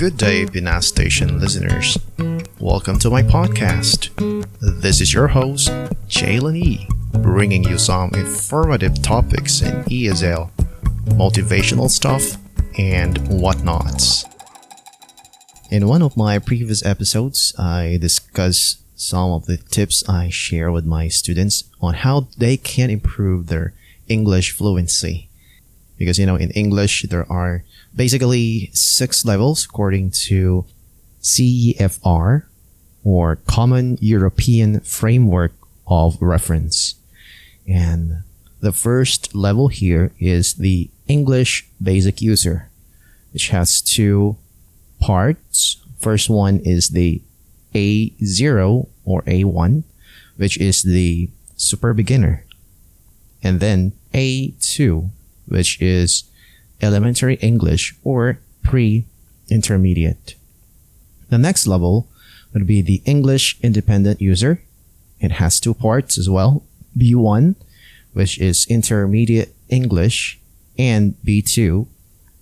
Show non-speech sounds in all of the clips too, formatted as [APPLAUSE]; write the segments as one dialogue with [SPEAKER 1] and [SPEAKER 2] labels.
[SPEAKER 1] Good day, Pinas Station listeners. Welcome to my podcast. This is your host, Jalen E, bringing you some informative topics in ESL, motivational stuff, and whatnots. In one of my previous episodes, I discussed some of the tips I share with my students on how they can improve their English fluency. Because, you know, in English, there are basically six levels according to CEFR or Common European Framework of Reference. And the first level here is the English Basic User, which has two parts. First one is the A0 or A1, which is the super beginner. And then A2, which is elementary English or pre intermediate. The next level would be the English independent user. It has two parts as well B1, which is intermediate English, and B2,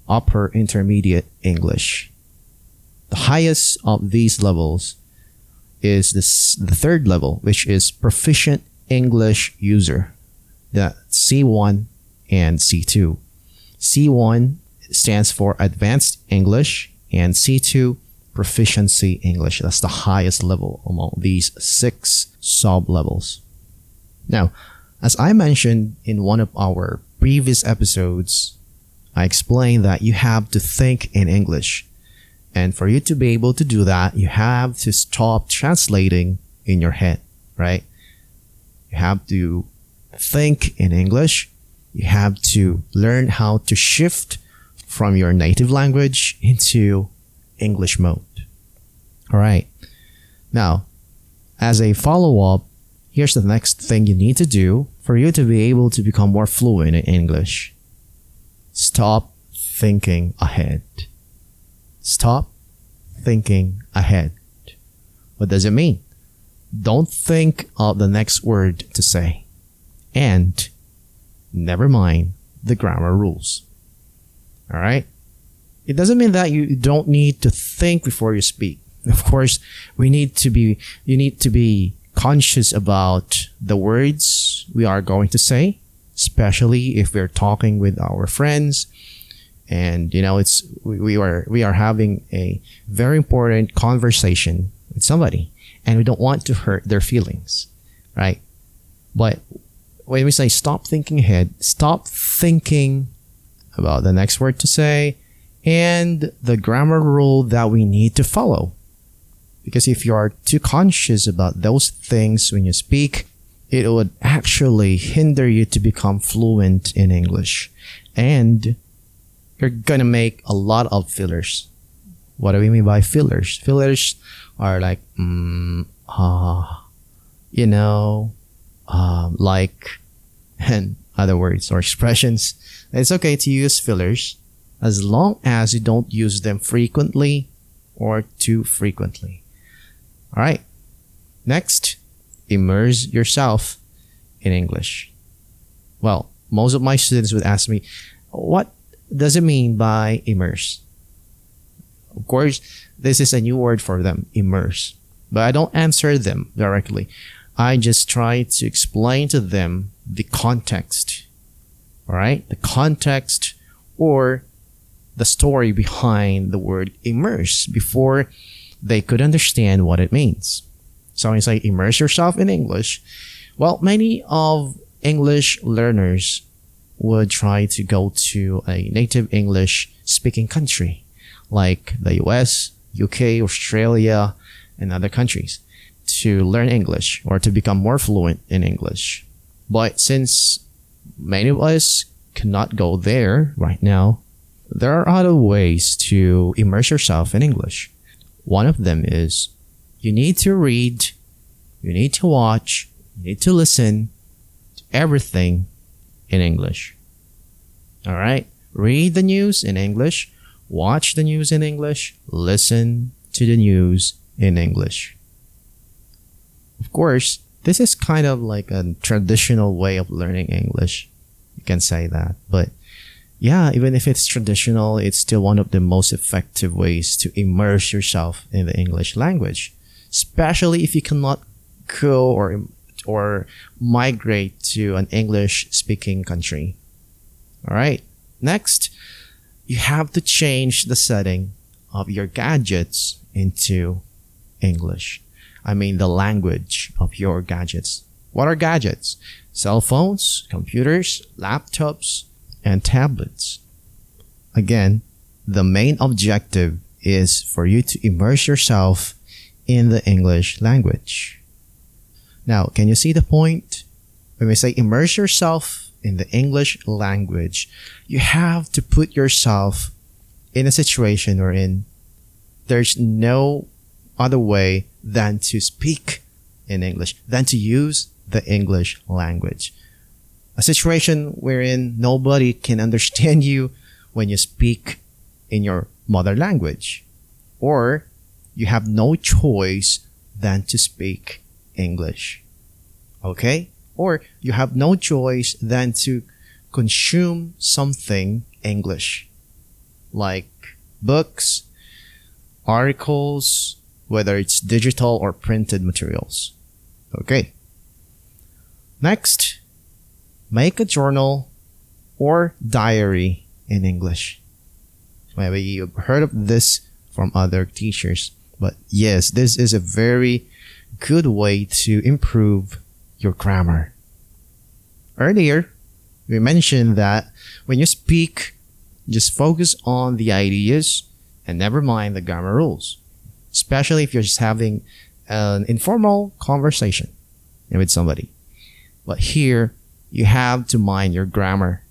[SPEAKER 1] upper intermediate English. The highest of these levels is this, the third level, which is proficient English user, the C1 and C2. C1 stands for advanced English and C2 proficiency English. That's the highest level among these six sub levels. Now, as I mentioned in one of our previous episodes, I explained that you have to think in English. And for you to be able to do that, you have to stop translating in your head, right? You have to think in English. You have to learn how to shift from your native language into English mode. All right. Now, as a follow up, here's the next thing you need to do for you to be able to become more fluent in English. Stop thinking ahead. Stop thinking ahead. What does it mean? Don't think of the next word to say. And never mind the grammar rules. All right? It doesn't mean that you don't need to think before you speak. [LAUGHS] Of course, we need to be, you need to be conscious about the words we are going to say, especially if we're talking with our friends. And, you know, it's, we, we are, we are having a very important conversation with somebody and we don't want to hurt their feelings, right? But when we say stop thinking ahead, stop thinking about the next word to say and the grammar rule that we need to follow. Because if you are too conscious about those things when you speak, it would actually hinder you to become fluent in English. And you're gonna make a lot of fillers. What do we mean by fillers? Fillers are like, mm, uh, you know, um, like, [LAUGHS] and other words or expressions. It's okay to use fillers as long as you don't use them frequently or too frequently. All right. Next, immerse yourself in English. Well, most of my students would ask me, what does it mean by immerse? Of course, this is a new word for them, immerse. But I don't answer them directly. I just try to explain to them the context. Right? The context or the story behind the word immerse before they could understand what it means. So you say immerse yourself in English, well, many of English learners would try to go to a native English speaking country like the US, UK, Australia, and other countries to learn English or to become more fluent in English. But since many of us cannot go there right now, there are other ways to immerse yourself in English. One of them is you need to read, you need to watch, you need to listen to everything in English. All right? Read the news in English, watch the news in English, listen to the news in English. Of course, this is kind of like a traditional way of learning English. You can say that, but yeah, even if it's traditional, it's still one of the most effective ways to immerse yourself in the English language, especially if you cannot go or or migrate to an English speaking country. All right. Next, you have to change the setting of your gadgets into English. I mean the language of your gadgets. What are gadgets? Cell phones, computers, laptops, and tablets. Again, the main objective is for you to immerse yourself in the English language. Now, can you see the point? When we say immerse yourself in the English language, you have to put yourself in a situation wherein there's no other way than to speak in English, than to use the English language. A situation wherein nobody can understand you when you speak in your mother language. Or you have no choice than to speak English. Okay? Or you have no choice than to consume something English. Like books, articles, whether it's digital or printed materials. Okay. Next, make a journal or diary in English. Maybe you've heard of this from other teachers, but yes, this is a very good way to improve your grammar. Earlier, we mentioned that when you speak, just focus on the ideas and never mind the grammar rules, especially if you're just having an informal conversation with somebody. But here, you have to mind your grammar.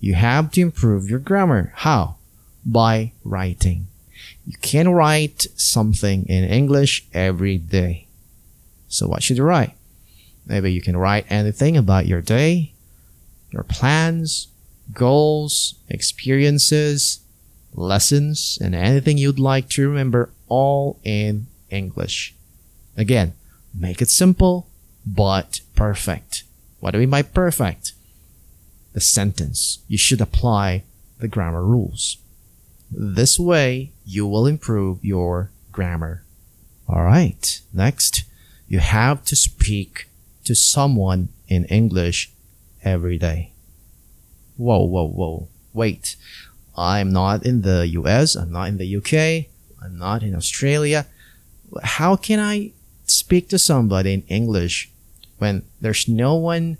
[SPEAKER 1] You have to improve your grammar. How? By writing. You can write something in English every day. So what should you write? Maybe you can write anything about your day, your plans, goals, experiences, lessons, and anything you'd like to remember all in English. Again, make it simple, but perfect. What do we mean by perfect? The sentence. You should apply the grammar rules. This way, you will improve your grammar. Alright, next, you have to speak to someone in English every day. Whoa, whoa, whoa. Wait. I'm not in the US. I'm not in the UK. I'm not in Australia. How can I speak to somebody in English when there's no one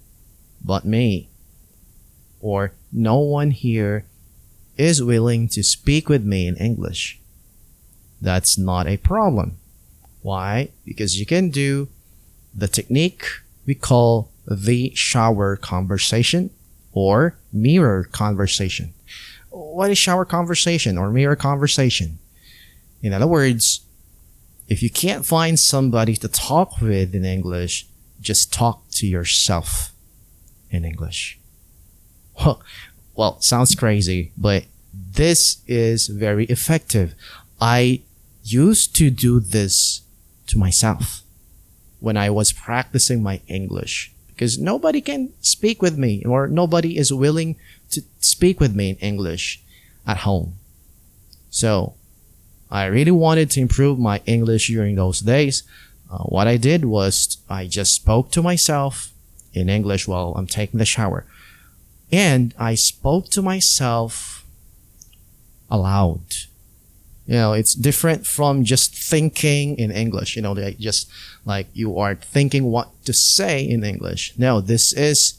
[SPEAKER 1] but me? Or no one here is willing to speak with me in English? That's not a problem. Why? Because you can do the technique we call the shower conversation or mirror conversation. What is shower conversation or mirror conversation? In other words, if you can't find somebody to talk with in English, just talk to yourself in English. Well, sounds crazy, but this is very effective. I used to do this to myself when I was practicing my English because nobody can speak with me or nobody is willing to speak with me in English at home. So I really wanted to improve my English during those days. Uh, what I did was I just spoke to myself in English while I'm taking the shower. And I spoke to myself aloud. You know it's different from just thinking in english. You know just like you are thinking what to say in english. No this is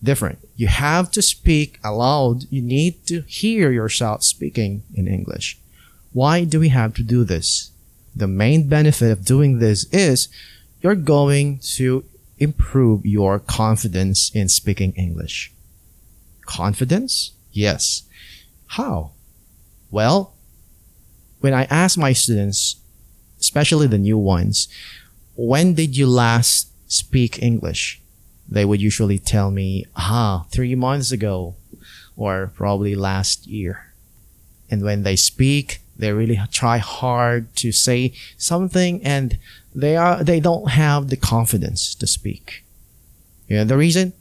[SPEAKER 1] different. You have to speak aloud. You need to hear yourself speaking in english why do we have to do this? The main benefit of doing this is you're going to improve your confidence in speaking english. Confidence? Yes. How? Well when I ask my students, especially the new ones, when did you last speak English? They would usually tell me, ah, three months ago, or probably last year. And when they speak, they really try hard to say something and they are, they don't have the confidence to speak. You know, the reason?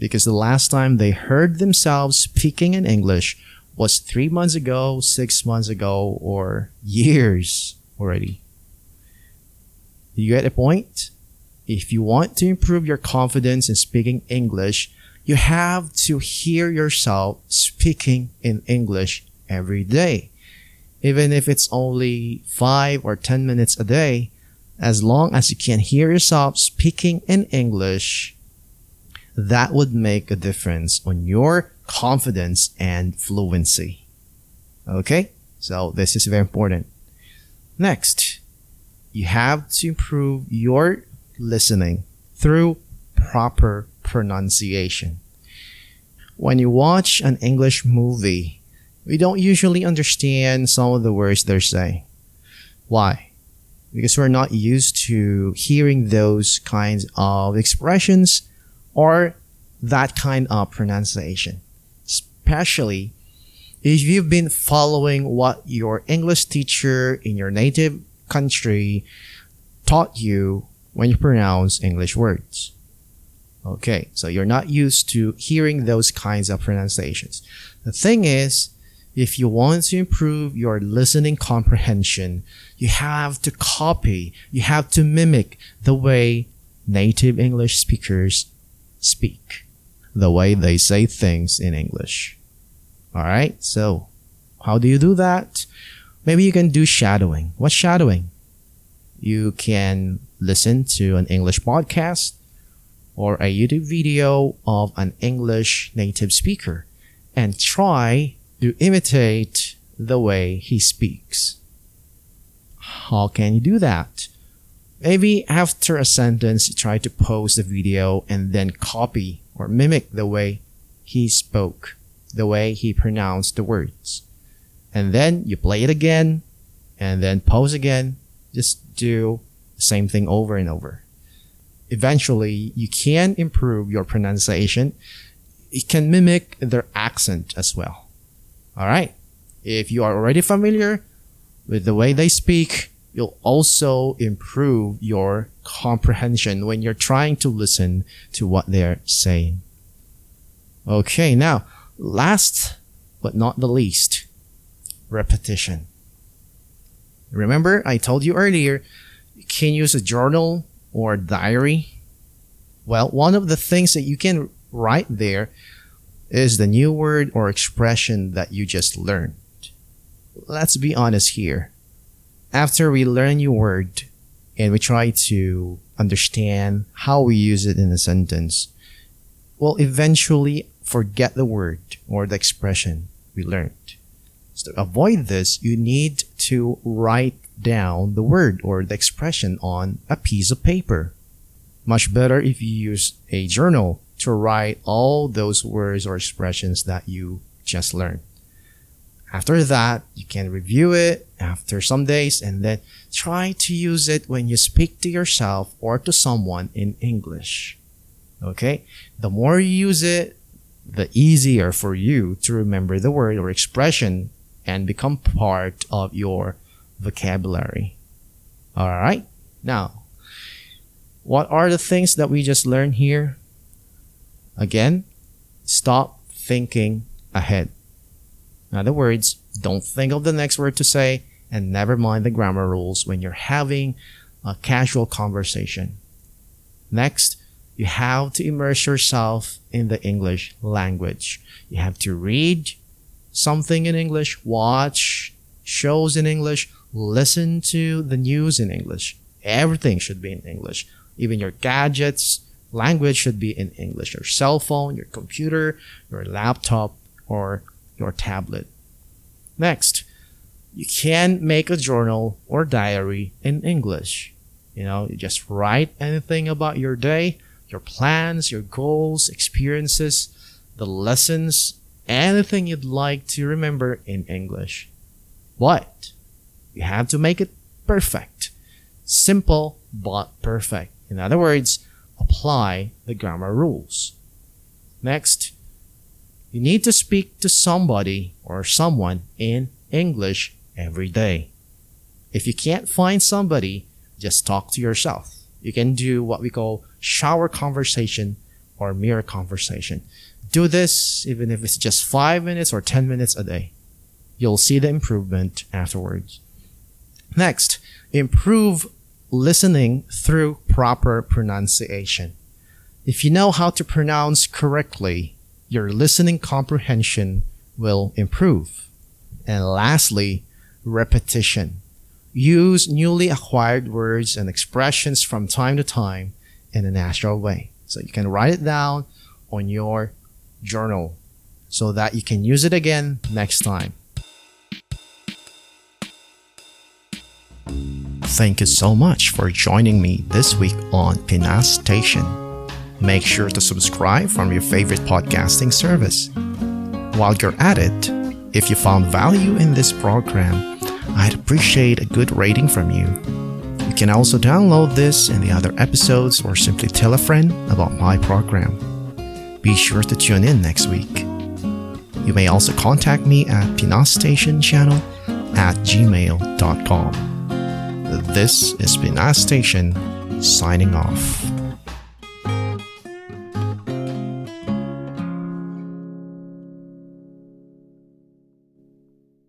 [SPEAKER 1] because the last time they heard themselves speaking in English was three months ago, six months ago, or years already. You get the point? If you want to improve your confidence in speaking English, you have to hear yourself speaking in English every day. Even if it's only five or 10 minutes a day, as long as you can hear yourself speaking in English, that would make a difference on your confidence and fluency. Okay? So this is very important. Next, you have to improve your listening through proper pronunciation. When you watch an English movie, we don't usually understand some of the words they're saying. Why? Because we're not used to hearing those kinds of expressions or that kind of pronunciation. Especially if you've been following what your English teacher in your native country taught you when you pronounce English words. Okay, so you're not used to hearing those kinds of pronunciations. The thing is, if you want to improve your listening comprehension, you have to copy, you have to mimic the way native English speakers speak, the way they say things in English. Alright, so how do you do that? Maybe you can do shadowing. What's shadowing? You can listen to an English podcast or a YouTube video of an English native speaker and try to imitate the way he speaks. How can you do that? Maybe after a sentence, you try to pause the video and then copy or mimic the way he spoke, the way he pronounced the words. And then you play it again and then pause again. Just do the same thing over and over. Eventually, you can improve your pronunciation. It can mimic their accent as well. Alright. If you are already familiar with the way they speak, you'll also improve your comprehension when you're trying to listen to what they're saying. Okay, now, last but not the least, repetition. Remember, I told you earlier, you can use a journal or a diary. Well, one of the things that you can write there is the new word or expression that you just learned. Let's be honest here after we learn a new word and we try to understand how we use it in a sentence, we'll eventually forget the word or the expression we learned. So to avoid this, you need to write down the word or the expression on a piece of paper. Much better if you use a journal to write all those words or expressions that you just learned. After that, you can review it after some days and then try to use it when you speak to yourself or to someone in English. Okay? The more you use it, the easier for you to remember the word or expression and become part of your vocabulary. Alright? Now, what are the things that we just learned here? Again, stop thinking ahead. In other words, don't think of the next word to say and never mind the grammar rules when you're having a casual conversation. Next, you have to immerse yourself in the English language. You have to read something in English, watch shows in English, listen to the news in English. Everything should be in English. Even your gadgets, language should be in English. Your cell phone, your computer, your laptop, or your tablet. Next, you can make a journal or diary in English. You know, you just write anything about your day, your plans, your goals, experiences, the lessons, anything you'd like to remember in English. But you have to make it perfect. Simple but perfect. In other words, apply the grammar rules. Next, you need to speak to somebody or someone in English every day. If you can't find somebody, just talk to yourself. You can do what we call shower conversation or mirror conversation. Do this even if it's just 5 minutes or 10 minutes a day. You'll see the improvement afterwards. Next, improve listening through proper pronunciation. If you know how to pronounce correctly, your listening comprehension will improve. And lastly, repetition. Use newly acquired words and expressions from time to time in a natural way. So you can write it down on your journal so that you can use it again next time. Thank you so much for joining me this week on Pinas Station. Make sure to subscribe from your favorite podcasting service. While you're at it, if you found value in this program, I'd appreciate a good rating from you. You can also download this and the other episodes or simply tell a friend about my program. Be sure to tune in next week. You may also contact me at pinasstationchannel at gmail.com. This is Pinas Station signing off.